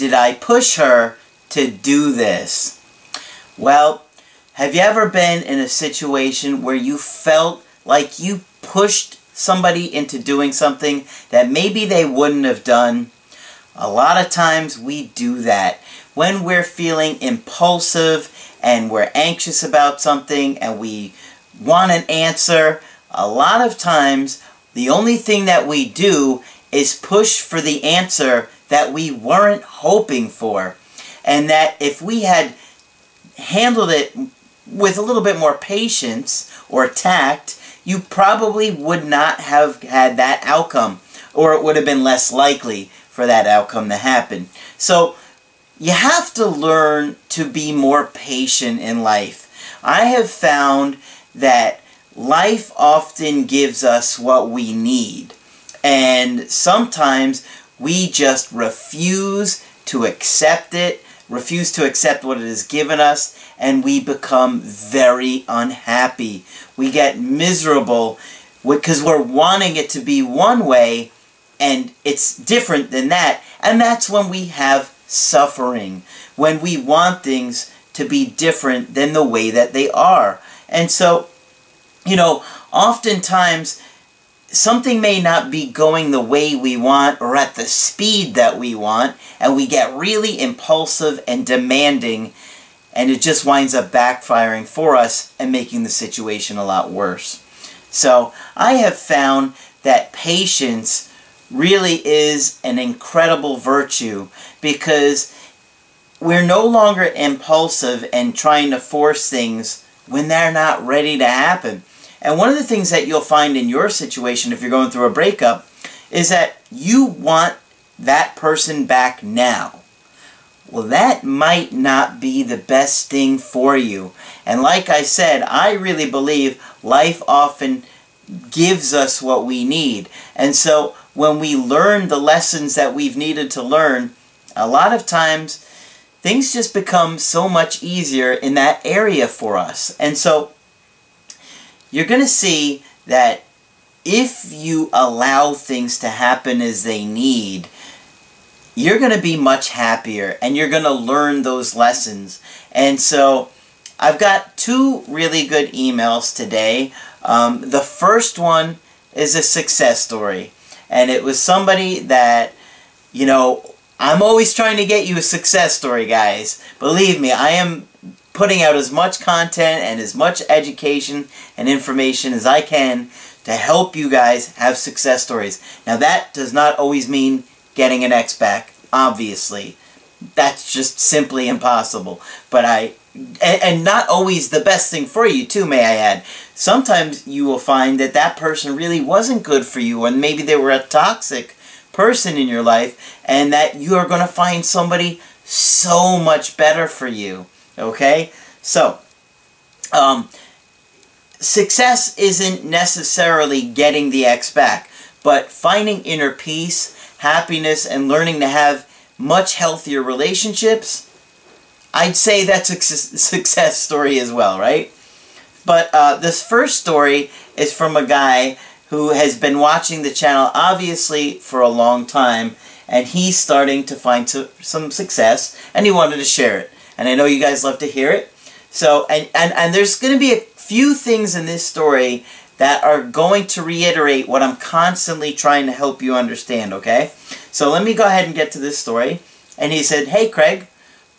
did I push her to do this? Well, have you ever been in a situation where you felt like you pushed somebody into doing something that maybe they wouldn't have done? A lot of times we do that. When we're feeling impulsive and we're anxious about something and we want an answer, a lot of times the only thing that we do is push for the answer that we weren't hoping for. And that if we had handled it with a little bit more patience or tact, you probably would not have had that outcome. Or it would have been less likely for that outcome to happen. So you have to learn to be more patient in life. I have found that life often gives us what we need. And sometimes we just refuse to accept it, refuse to accept what it has given us, and we become very unhappy. We get miserable because we're wanting it to be one way and it's different than that. And that's when we have suffering, when we want things to be different than the way that they are. And so, you know, oftentimes something may not be going the way we want or at the speed that we want, and we get really impulsive and demanding, and it just winds up backfiring for us and making the situation a lot worse. So I have found that patience really is an incredible virtue because we're no longer impulsive and trying to force things when they're not ready to happen. And one of the things that you'll find in your situation if you're going through a breakup is that you want that person back now. Well, that might not be the best thing for you. And like I said, I really believe life often gives us what we need. And so when we learn the lessons that we've needed to learn, a lot of times things just become so much easier in that area for us. And so you're going to see that if you allow things to happen as they need, you're going to be much happier and you're going to learn those lessons. And so I've got two really good emails today. Um, the first one is a success story. And it was somebody that, you know, I'm always trying to get you a success story, guys. Believe me, I am putting out as much content and as much education and information as I can to help you guys have success stories. Now that does not always mean getting an ex back, obviously. That's just simply impossible. But I and, not always the best thing for you too, may I add. Sometimes you will find that that person really wasn't good for you and maybe they were a toxic person in your life and that you are going to find somebody so much better for you. Okay? So, um, success isn't necessarily getting the ex back, but finding inner peace, happiness, and learning to have much healthier relationships, I'd say that's a success story as well, right? But uh, this first story is from a guy who has been watching the channel obviously for a long time and he's starting to find some success and he wanted to share it and I know you guys love to hear it. So, and, and, and there's going to be a few things in this story that are going to reiterate what I'm constantly trying to help you understand, okay? So let me go ahead and get to this story. And he said, Hey, Craig,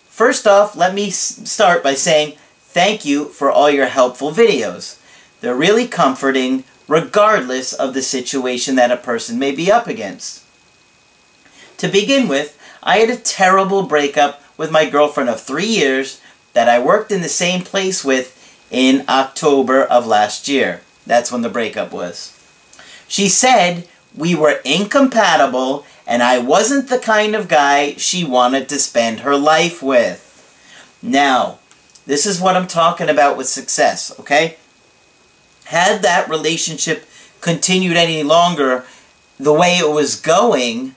first off, let me start by saying thank you for all your helpful videos. They're really comforting regardless of the situation that a person may be up against. To begin with, I had a terrible breakup with my girlfriend of three years that I worked in the same place with in October of last year. That's when the breakup was. She said we were incompatible and I wasn't the kind of guy she wanted to spend her life with. Now, this is what I'm talking about with success, okay? Had that relationship continued any longer the way it was going,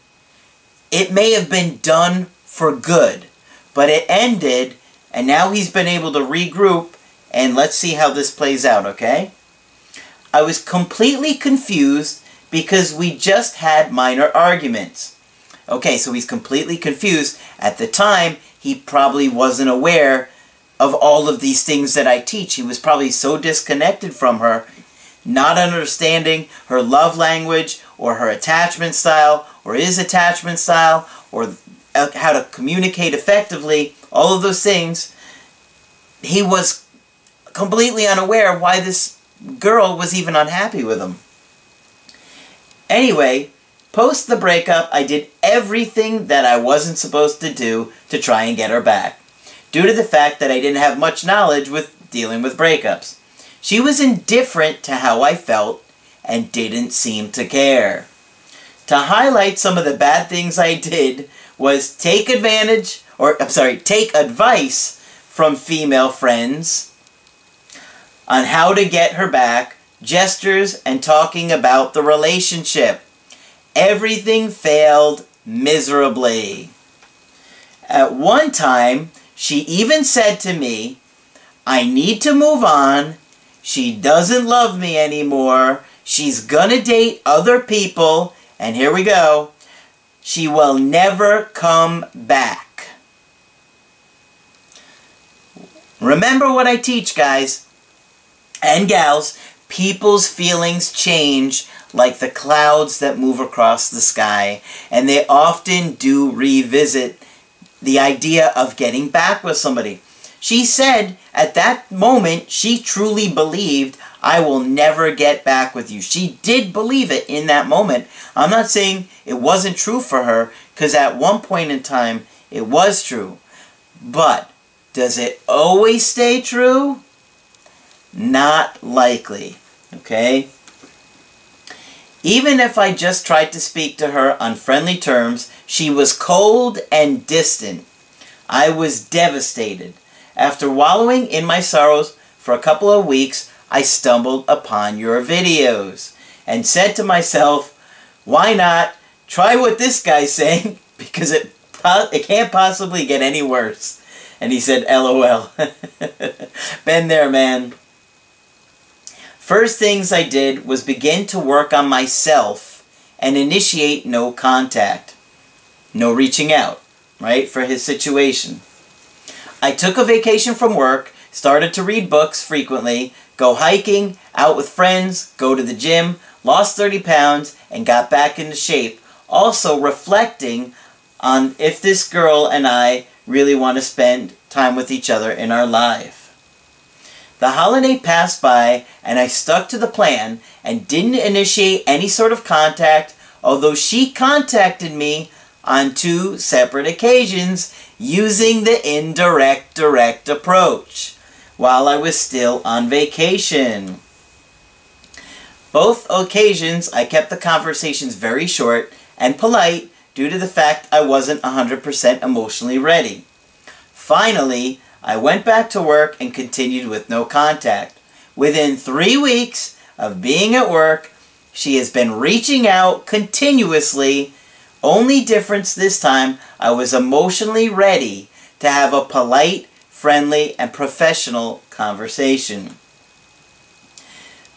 it may have been done for good. But it ended, and now he's been able to regroup, and let's see how this plays out, okay? I was completely confused because we just had minor arguments. Okay, so he's completely confused. At the time, he probably wasn't aware of all of these things that I teach. He was probably so disconnected from her, not understanding her love language or her attachment style or his attachment style or Uh, how to communicate effectively, all of those things. He was completely unaware why this girl was even unhappy with him. Anyway, post the breakup, I did everything that I wasn't supposed to do to try and get her back due to the fact that I didn't have much knowledge with dealing with breakups. She was indifferent to how I felt and didn't seem to care. To highlight some of the bad things I did was take advantage, or I'm sorry, take advice from female friends on how to get her back, gestures, and talking about the relationship. Everything failed miserably. At one time, she even said to me, I need to move on. She doesn't love me anymore. She's gonna date other people. And here we go. She will never come back. Remember what I teach, guys and gals. People's feelings change like the clouds that move across the sky, and they often do revisit the idea of getting back with somebody. She said at that moment she truly believed I will never get back with you. She did believe it in that moment. I'm not saying it wasn't true for her because at one point in time it was true. But does it always stay true? Not likely. Okay? Even if I just tried to speak to her on friendly terms, she was cold and distant. I was devastated. After wallowing in my sorrows for a couple of weeks, I stumbled upon your videos and said to myself, why not try what this guy's saying because it, it can't possibly get any worse. And he said, LOL. Been there, man. First things I did was begin to work on myself and initiate no contact. No reaching out, right, for his situation. I took a vacation from work, started to read books frequently, go hiking, out with friends, go to the gym, lost 30 pounds, and got back into shape. Also reflecting on if this girl and I really want to spend time with each other in our life. The holiday passed by, and I stuck to the plan and didn't initiate any sort of contact, although she contacted me on two separate occasions using the indirect direct approach while I was still on vacation. Both occasions, I kept the conversations very short and polite due to the fact I wasn't 100% emotionally ready. Finally, I went back to work and continued with no contact. Within three weeks of being at work, she has been reaching out continuously. Only difference this time, I was emotionally ready to have a polite, friendly, and professional conversation.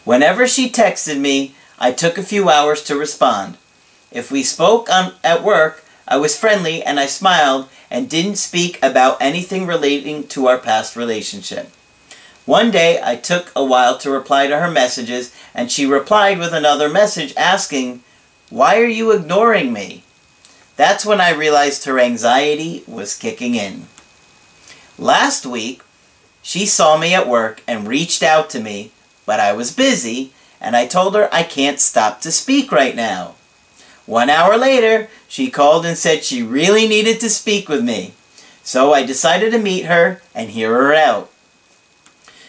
Whenever she texted me, I took a few hours to respond. If we spoke on, at work, I was friendly and I smiled and didn't speak about anything relating to our past relationship. One day, I took a while to reply to her messages, and she replied with another message asking, Why are you ignoring me? That's when I realized her anxiety was kicking in. Last week, she saw me at work and reached out to me, but I was busy, and I told her I can't stop to speak right now. One hour later, she called and said she really needed to speak with me. So I decided to meet her and hear her out.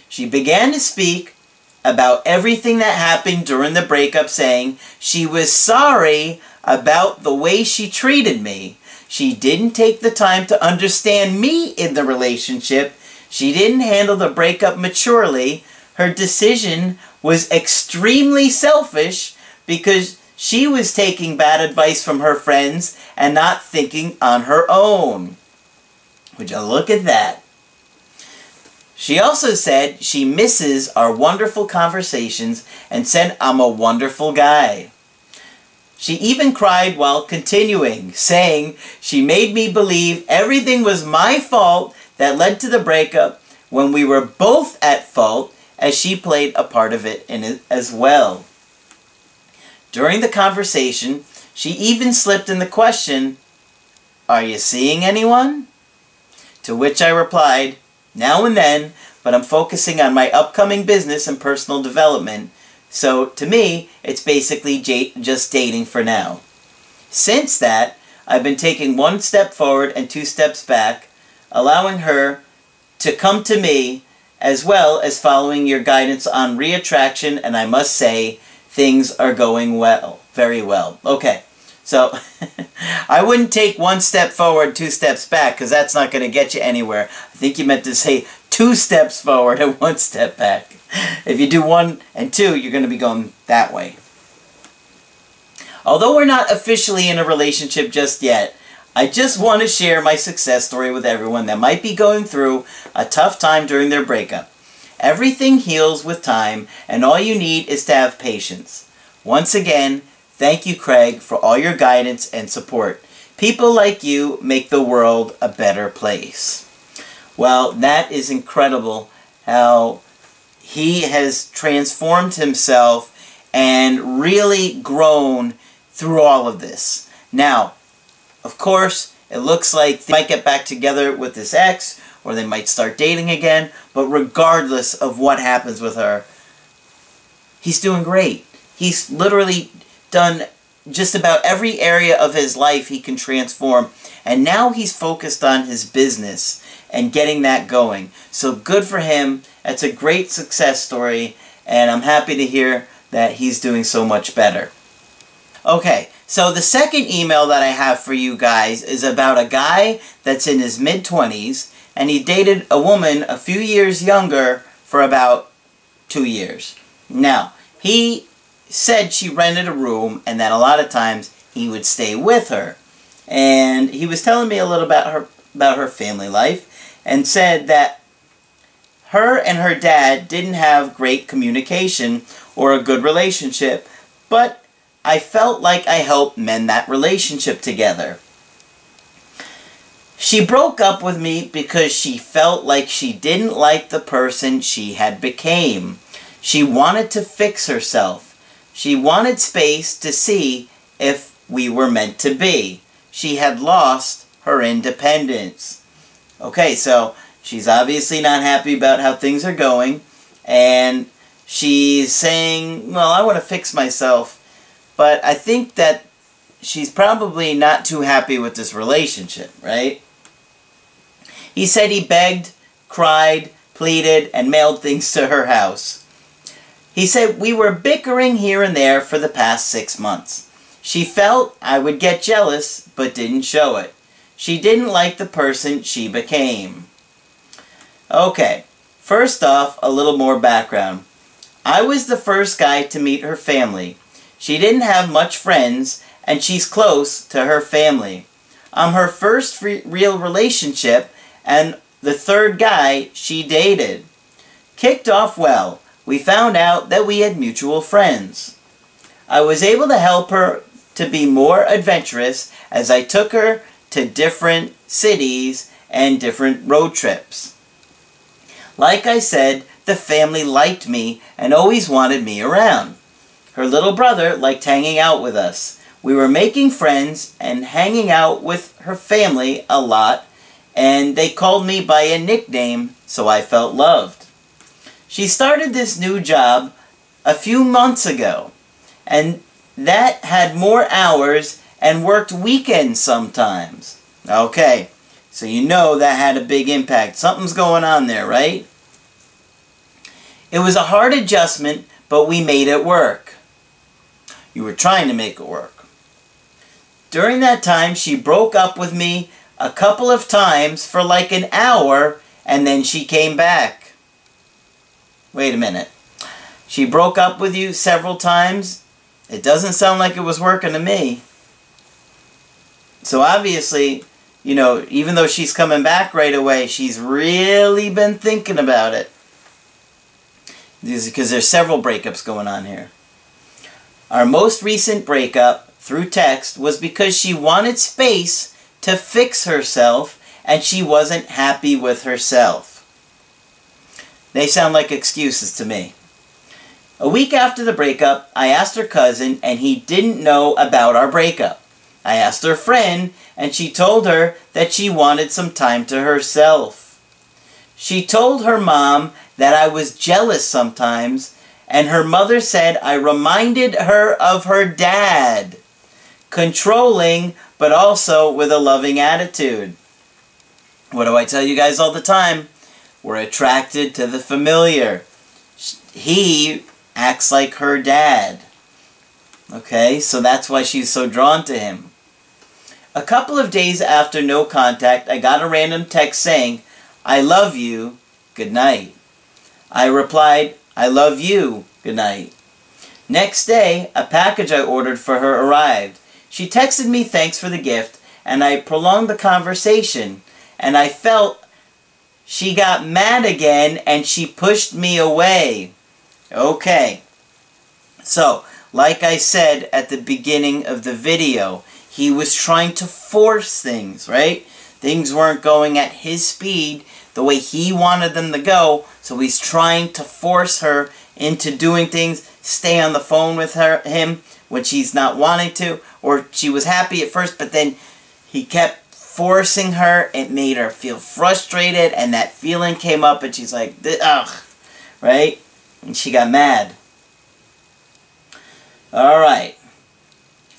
She began to speak, about everything that happened during the breakup, saying she was sorry about the way she treated me. She didn't take the time to understand me in the relationship. She didn't handle the breakup maturely. Her decision was extremely selfish because she was taking bad advice from her friends and not thinking on her own. Would you look at that? She also said she misses our wonderful conversations and said I'm a wonderful guy. She even cried while continuing, saying she made me believe everything was my fault that led to the breakup when we were both at fault as she played a part of it it as well. During the conversation, she even slipped in the question, Are you seeing anyone? To which I replied, now and then, but I'm focusing on my upcoming business and personal development. So to me, it's basically just dating for now. Since that, I've been taking one step forward and two steps back, allowing her to come to me as well as following your guidance on reattraction, and I must say, things are going well, very well. Okay, so I wouldn't take one step forward, two steps back, because that's not going to get you anywhere. I think you meant to say two steps forward and one step back. If you do one and two, you're going to be going that way. Although we're not officially in a relationship just yet, I just want to share my success story with everyone that might be going through a tough time during their breakup. Everything heals with time, and all you need is to have patience. Once again, thank you, Craig, for all your guidance and support. People like you make the world a better place. Well, that is incredible how he has transformed himself and really grown through all of this. Now, of course, it looks like they might get back together with this ex or they might start dating again, but regardless of what happens with her, he's doing great. He's literally done just about every area of his life he can transform, and now he's focused on his business and getting that going. So good for him. It's a great success story, and I'm happy to hear that he's doing so much better. Okay, so the second email that I have for you guys is about a guy that's in his mid-20s, and he dated a woman a few years younger for about two years. Now, he said she rented a room, and that a lot of times he would stay with her. And he was telling me a little about her about her family life and said that her and her dad didn't have great communication or a good relationship, but I felt like I helped mend that relationship together. She broke up with me because she felt like she didn't like the person she had became. She wanted to fix herself. She wanted space to see if we were meant to be. She had lost her independence. Okay, so she's obviously not happy about how things are going, and she's saying, well, I want to fix myself, but I think that she's probably not too happy with this relationship, right? He said he begged, cried, pleaded, and mailed things to her house. He said, we were bickering here and there for the past six months. She felt I would get jealous, but didn't show it. She didn't like the person she became. Okay, first off, a little more background. I was the first guy to meet her family. She didn't have much friends, and she's close to her family. I'm her first real relationship, and the third guy she dated. Kicked off well. We found out that we had mutual friends. I was able to help her to be more adventurous as I took her to different cities and different road trips. Like I said, the family liked me and always wanted me around. Her little brother liked hanging out with us. We were making friends and hanging out with her family a lot, and they called me by a nickname, so I felt loved. She started this new job a few months ago, and that had more hours and worked weekends sometimes. Okay, so you know that had a big impact. Something's going on there, right? It was a hard adjustment, but we made it work. You were trying to make it work. During that time, she broke up with me a couple of times for like an hour, and then she came back. Wait a minute. She broke up with you several times? It doesn't sound like it was working to me. So obviously, you know, even though she's coming back right away, she's really been thinking about it. Because there's several breakups going on here. Our most recent breakup through text was because she wanted space to fix herself and she wasn't happy with herself. They sound like excuses to me. A week after the breakup, I asked her cousin and he didn't know about our breakup. I asked her friend and she told her that she wanted some time to herself. She told her mom that I was jealous sometimes, and her mother said I reminded her of her dad. Controlling, but also with a loving attitude. What do I tell you guys all the time? We're attracted to the familiar. He acts like her dad. Okay, so that's why she's so drawn to him. A couple of days after no contact, I got a random text saying, I love you, good night. I replied, I love you, good night. Next day, a package I ordered for her arrived. She texted me thanks for the gift, and I prolonged the conversation, and I felt she got mad again and she pushed me away. Okay. So, like I said at the beginning of the video, he was trying to force things, right? Things weren't going at his speed the way he wanted them to go, so he's trying to force her into doing things, stay on the phone with her him when she's not wanting to, or she was happy at first, but then he kept forcing her. It made her feel frustrated, and that feeling came up, and she's like, ugh, right? And she got mad. Alright.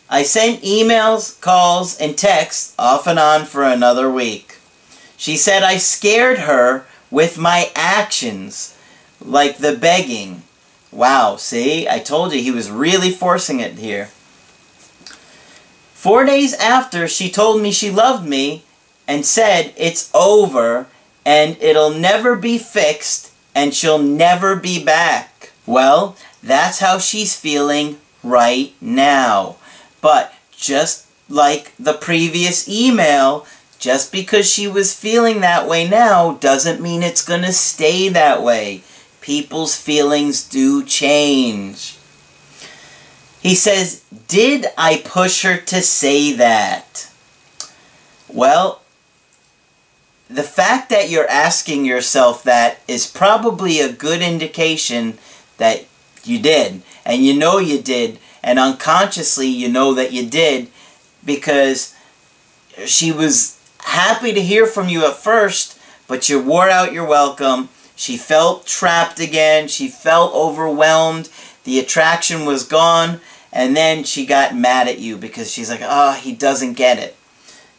I sent emails, calls, and texts off and on for another week. She said I scared her with my actions, like the begging. Wow, see? I told you he was really forcing it here. Four days after, she told me she loved me and said it's over and it'll never be fixed and she'll never be back. Well, that's how she's feeling right now. But just like the previous email, just because she was feeling that way now doesn't mean it's going to stay that way. People's feelings do change. He says, Did I push her to say that? Well, the fact that you're asking yourself that is probably a good indication that you did. And you know you did. And unconsciously you know that you did because she was happy to hear from you at first, but you wore out your welcome. She felt trapped again. She felt overwhelmed. The attraction was gone. And then she got mad at you because she's like, oh, he doesn't get it.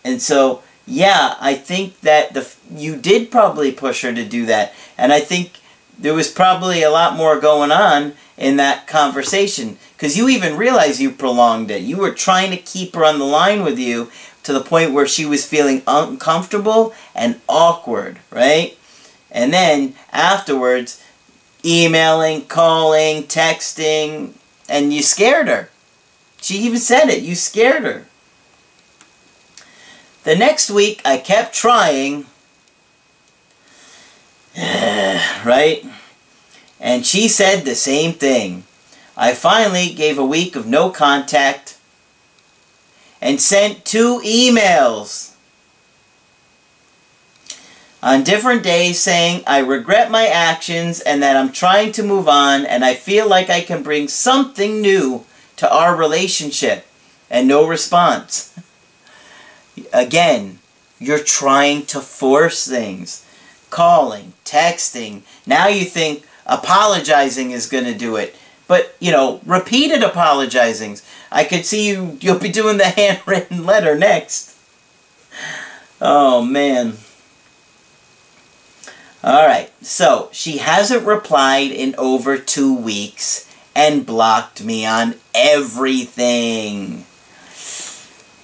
And so, yeah, I think that the you did probably push her to do that. And I think there was probably a lot more going on in that conversation. Because you even realized you prolonged it. You were trying to keep her on the line with you to the point where she was feeling uncomfortable and awkward, right? And then afterwards, emailing, calling, texting, and you scared her. She even said it. You scared her. The next week, I kept trying. right? And she said the same thing. I finally gave a week of no contact and sent two emails on different days saying I regret my actions and that I'm trying to move on and I feel like I can bring something new to our relationship and no response. Again, you're trying to force things. Calling, texting. Now you think apologizing is going to do it. But, you know, repeated apologizings. I could see you, you'll be doing the handwritten letter next. Oh, man. Alright, so she hasn't replied in over two weeks and blocked me on everything.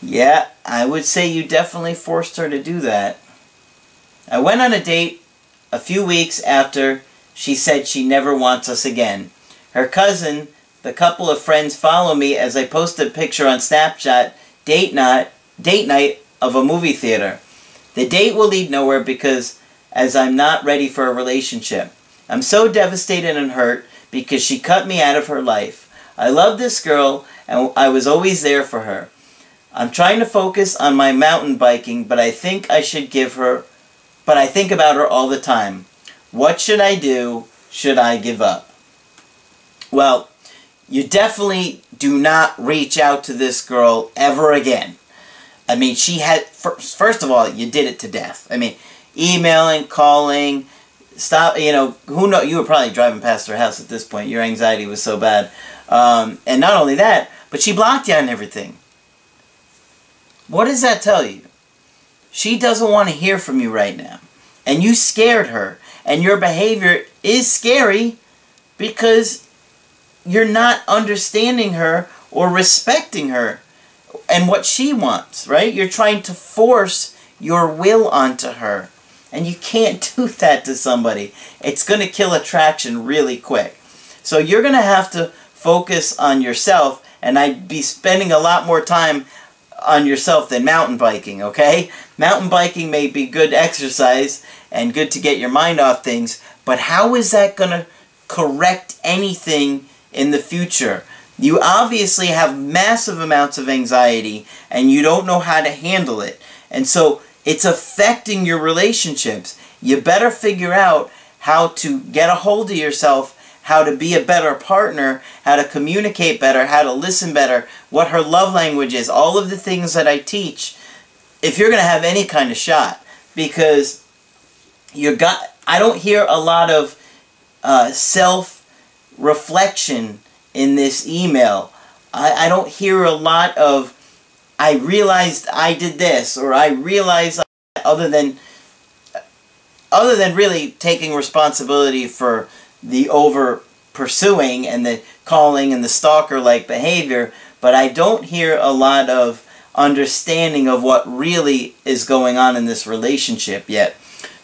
Yeah, I would say you definitely forced her to do that. I went on a date a few weeks after she said she never wants us again. Her cousin, the couple of friends follow me as I post a picture on Snapchat date night, date night of a movie theater. The date will lead nowhere because as I'm not ready for a relationship. I'm so devastated and hurt because she cut me out of her life. I love this girl and I was always there for her. I'm trying to focus on my mountain biking, but I think I should give her, but I think about her all the time. What should I do? Should I give up? Well, you definitely do not reach out to this girl ever again. I mean, she had, first of all, you did it to death. I mean, emailing, calling, stop, you know, who know, you were probably driving past her house at this point. Your anxiety was so bad. Um, and not only that, but she blocked you on everything. What does that tell you? She doesn't want to hear from you right now. And you scared her. And your behavior is scary because you're not understanding her or respecting her and what she wants, right? You're trying to force your will onto her. And you can't do that to somebody. It's going to kill attraction really quick. So you're going to have to focus on yourself and I'd be spending a lot more time on yourself than mountain biking, okay? Mountain biking may be good exercise and good to get your mind off things, but how is that going to correct anything in the future? You obviously have massive amounts of anxiety and you don't know how to handle it. And so it's affecting your relationships. You better figure out how to get a hold of yourself how to be a better partner, how to communicate better, how to listen better, what her love language is, all of the things that I teach, if you're going to have any kind of shot. Because you got, I don't hear a lot of uh, self-reflection in this email. I, I don't hear a lot of, I realized I did this, or I realized, other than, other than really taking responsibility for the over pursuing and the calling and the stalker-like behavior, but I don't hear a lot of understanding of what really is going on in this relationship yet.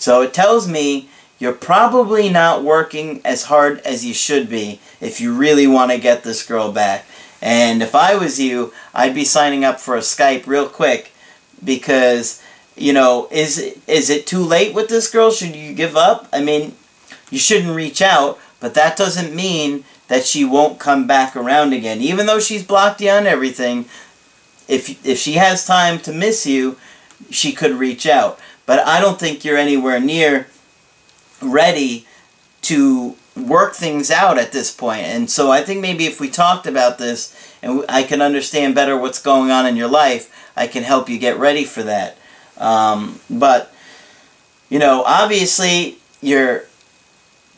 So it tells me you're probably not working as hard as you should be if you really want to get this girl back. And if I was you, I'd be signing up for a Skype real quick because, you know, is, is it too late with this girl? Should you give up? I mean, you shouldn't reach out, but that doesn't mean that she won't come back around again. Even though she's blocked you on everything, if, if she has time to miss you, she could reach out. But I don't think you're anywhere near ready to work things out at this point. And so I think maybe if we talked about this and I can understand better what's going on in your life, I can help you get ready for that. Um, but, you know, obviously you're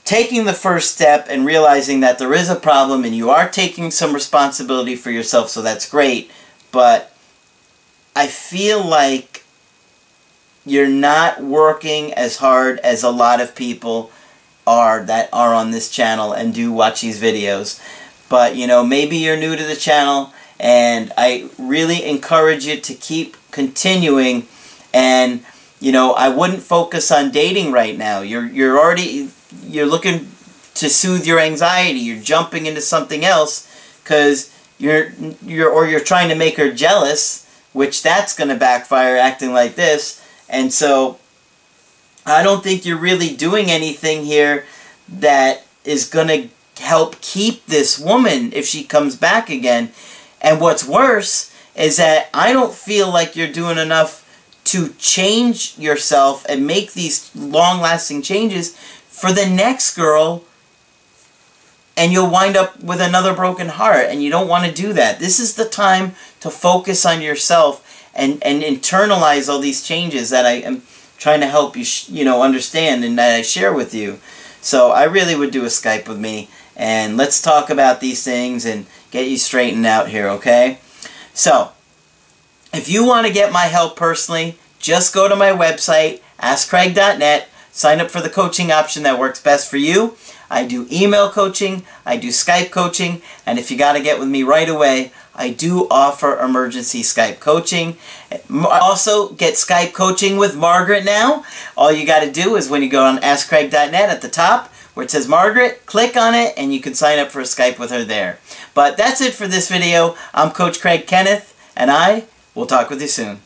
taking the first step and realizing that there is a problem and you are taking some responsibility for yourself, so that's great. But I feel like you're not working as hard as a lot of people are that are on this channel and do watch these videos. But, you know, maybe you're new to the channel and I really encourage you to keep continuing and you know, I wouldn't focus on dating right now. You're you're already you're looking to soothe your anxiety. You're jumping into something else because you're you're or you're trying to make her jealous, which that's going to backfire acting like this. And so I don't think you're really doing anything here that is going to help keep this woman if she comes back again. And what's worse is that I don't feel like you're doing enough to change yourself and make these long-lasting changes for the next girl and you'll wind up with another broken heart and you don't want to do that. This is the time to focus on yourself and, and internalize all these changes that I am trying to help you, you know, understand and that I share with you. So I really would do a Skype with me and let's talk about these things and get you straightened out here, okay? So, if you want to get my help personally, just go to my website, askcraig.net, sign up for the coaching option that works best for you. I do email coaching, I do Skype coaching, and if you got to get with me right away, I do offer emergency Skype coaching. Also, get Skype coaching with Margaret now. All you got to do is when you go on AskCraig.net at the top, where it says Margaret, click on it and you can sign up for a Skype with her there. But that's it for this video. I'm Coach Craig Kenneth, and I will talk with you soon.